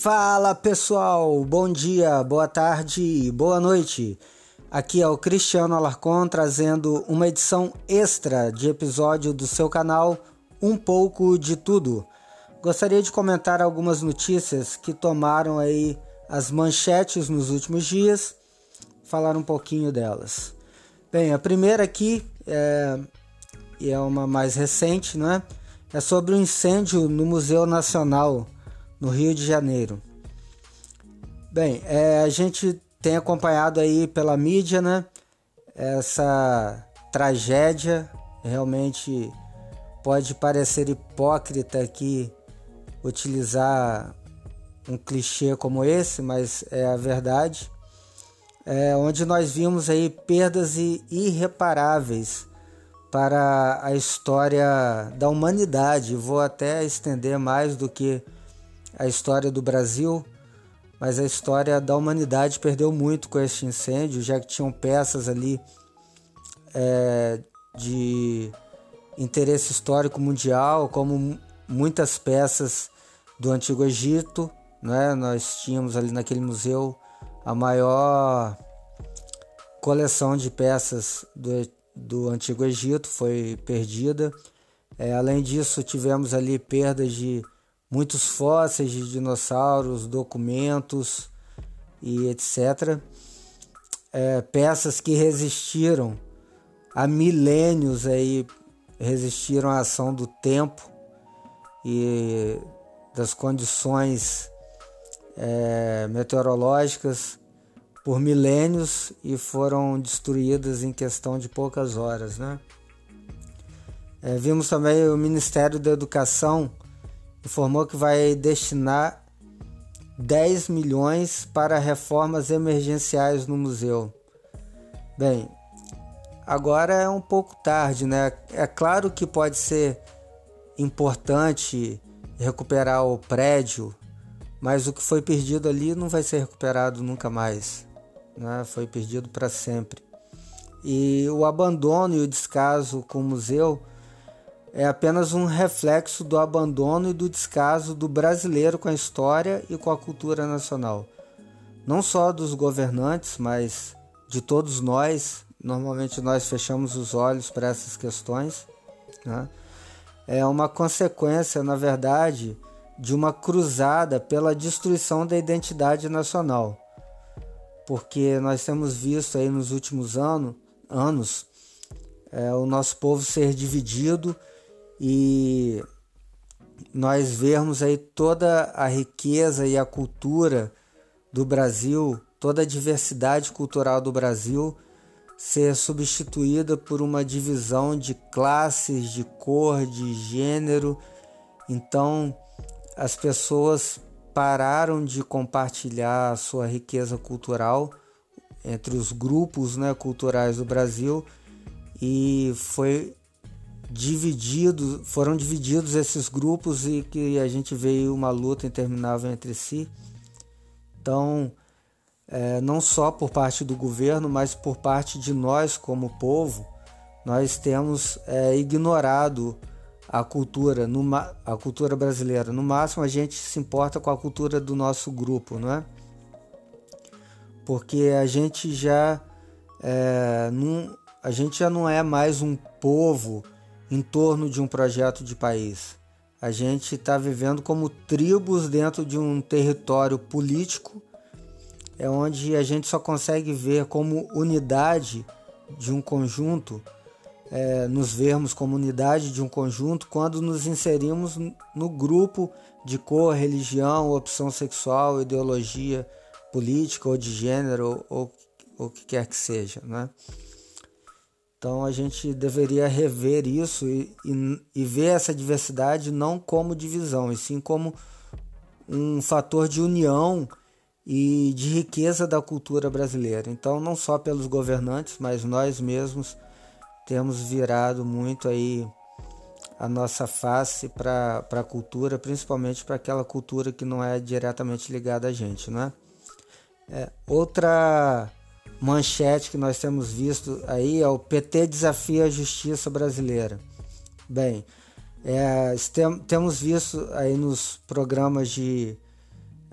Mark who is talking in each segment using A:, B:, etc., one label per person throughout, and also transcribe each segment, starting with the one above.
A: Fala pessoal, bom dia, boa tarde, boa noite. Aqui é o Cristiano Alarcon trazendo uma edição extra de episódio do seu canal Um pouco de tudo. Gostaria de comentar algumas notícias que tomaram aí as manchetes nos últimos dias, falar um pouquinho delas. Bem, a primeira aqui é, é uma mais recente, né? É sobre o um incêndio no Museu Nacional no Rio de Janeiro. Bem, é, a gente tem acompanhado aí pela mídia, né? Essa tragédia realmente pode parecer hipócrita aqui utilizar um clichê como esse, mas é a verdade. É, onde nós vimos aí perdas irreparáveis para a história da humanidade. Vou até estender mais do que a história do Brasil, mas a história da humanidade perdeu muito com este incêndio, já que tinham peças ali é, de interesse histórico mundial, como muitas peças do Antigo Egito. Né? Nós tínhamos ali naquele museu a maior coleção de peças do, do Antigo Egito, foi perdida. É, além disso, tivemos ali perdas de muitos fósseis de dinossauros, documentos e etc. É, peças que resistiram há milênios aí resistiram à ação do tempo e das condições é, meteorológicas por milênios e foram destruídas em questão de poucas horas, né? É, vimos também o Ministério da Educação informou que vai destinar 10 milhões para reformas emergenciais no museu. Bem, agora é um pouco tarde, né? É claro que pode ser importante recuperar o prédio, mas o que foi perdido ali não vai ser recuperado nunca mais, né? Foi perdido para sempre. E o abandono e o descaso com o museu é apenas um reflexo do abandono e do descaso do brasileiro com a história e com a cultura nacional. Não só dos governantes, mas de todos nós. Normalmente nós fechamos os olhos para essas questões. Né? É uma consequência, na verdade, de uma cruzada pela destruição da identidade nacional. Porque nós temos visto aí nos últimos ano, anos é, o nosso povo ser dividido e nós vermos aí toda a riqueza e a cultura do Brasil, toda a diversidade cultural do Brasil ser substituída por uma divisão de classes, de cor, de gênero. Então, as pessoas pararam de compartilhar a sua riqueza cultural entre os grupos né, culturais do Brasil e foi divididos, foram divididos esses grupos e que a gente veio uma luta interminável entre si. Então, é, não só por parte do governo, mas por parte de nós como povo, nós temos é, ignorado a cultura, no, a cultura brasileira. No máximo, a gente se importa com a cultura do nosso grupo, não é? Porque a gente já é, não, a gente já não é mais um povo em torno de um projeto de país. A gente está vivendo como tribos dentro de um território político, é onde a gente só consegue ver como unidade de um conjunto, é, nos vermos como unidade de um conjunto quando nos inserimos no grupo de cor, religião, opção sexual, ideologia política ou de gênero ou o que quer que seja, né? Então a gente deveria rever isso e, e, e, ver essa diversidade não como divisão, e sim como um fator de união e de riqueza da cultura brasileira. Então não só pelos governantes, mas nós mesmos temos virado muito aí a nossa face para a cultura, principalmente para aquela cultura que não é diretamente ligada a gente, né? É, outra manchete que nós temos visto aí é o PT desafia a justiça brasileira. Bem, é, tem, temos visto aí nos programas de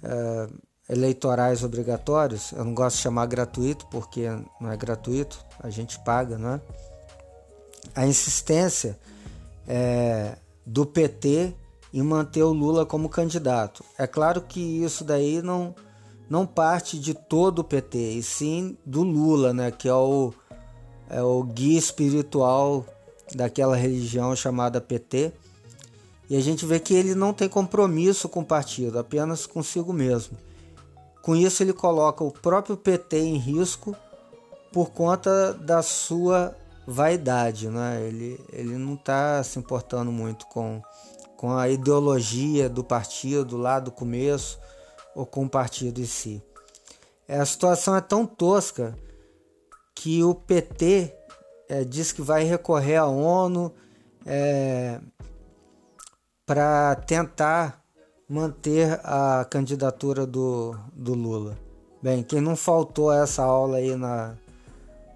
A: é, eleitorais obrigatórios, eu não gosto de chamar gratuito porque não é gratuito, a gente paga, né? A insistência é, do PT em manter o Lula como candidato. É claro que isso daí não, não parte de todo o PT, e sim do Lula, né, que é o, é o guia espiritual daquela religião chamada PT. E a gente vê que ele não tem compromisso com o partido, apenas consigo mesmo. Com isso, ele coloca o próprio PT em risco por conta da sua vaidade. Né? Ele, ele não está se importando muito com, com a ideologia do partido lá do começo ou com o partido em si. A situação é tão tosca que o PT é, diz que vai recorrer à ONU é, para tentar manter a candidatura do, do Lula. Bem, quem não faltou essa aula aí na,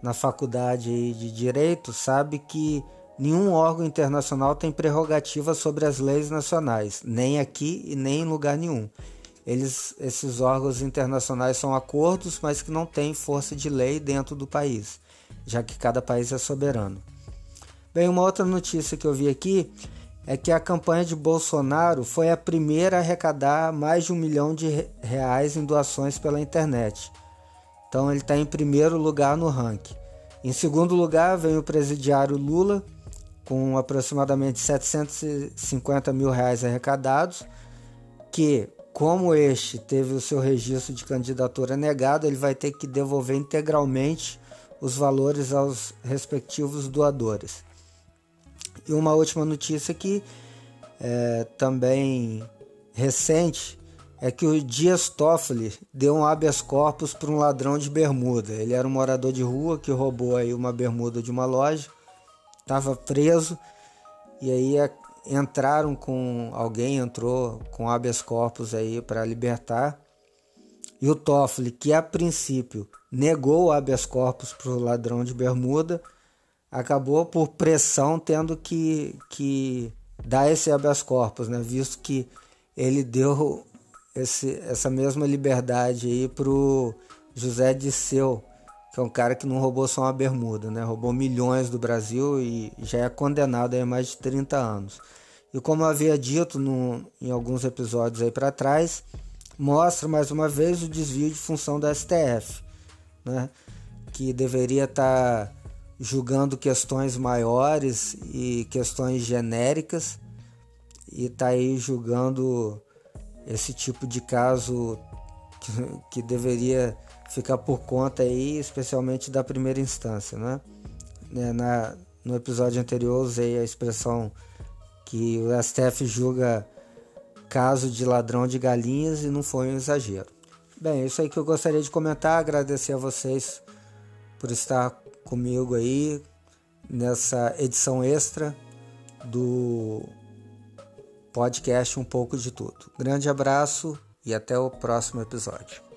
A: na faculdade aí de Direito sabe que nenhum órgão internacional tem prerrogativa sobre as leis nacionais, nem aqui e nem em lugar nenhum. Eles, esses órgãos internacionais são acordos, mas que não têm força de lei dentro do país, já que cada país é soberano. Bem, uma outra notícia que eu vi aqui é que a campanha de Bolsonaro foi a primeira a arrecadar mais de um milhão de reais em doações pela internet. Então ele está em primeiro lugar no ranking. Em segundo lugar vem o presidiário Lula, com aproximadamente 750 mil reais arrecadados, que, como este teve o seu registro de candidatura negado, ele vai ter que devolver integralmente os valores aos respectivos doadores. E uma última notícia que é, também recente é que o Dias Toffoli deu um habeas corpus para um ladrão de bermuda. Ele era um morador de rua que roubou aí uma bermuda de uma loja, estava preso e aí entraram com alguém entrou com habeas corpus aí para libertar. E o Toffoli, que a princípio negou o habeas corpus para o ladrão de bermuda, acabou por pressão tendo que, que dar esse habeas corpus, né? visto que ele deu esse, essa mesma liberdade aí pro José Disseu, é um cara que não roubou só uma bermuda, né? roubou milhões do Brasil e já é condenado há mais de 30 anos. E como eu havia dito no, em alguns episódios aí para trás, mostra mais uma vez o desvio de função da STF, né? que deveria estar tá julgando questões maiores e questões genéricas e está aí julgando esse tipo de caso que, que, deveria ficar por conta aí, especialmente da primeira instância, né? né? Na, no episódio anterior usei a expressão que o STF julga caso de ladrão de galinhas e não foi um exagero. Bem, é isso aí que eu gostaria de comentar, agradecer a vocês por estar comigo aí nessa edição extra do podcast Um pouco de tudo. Grande abraço e até o próximo episódio.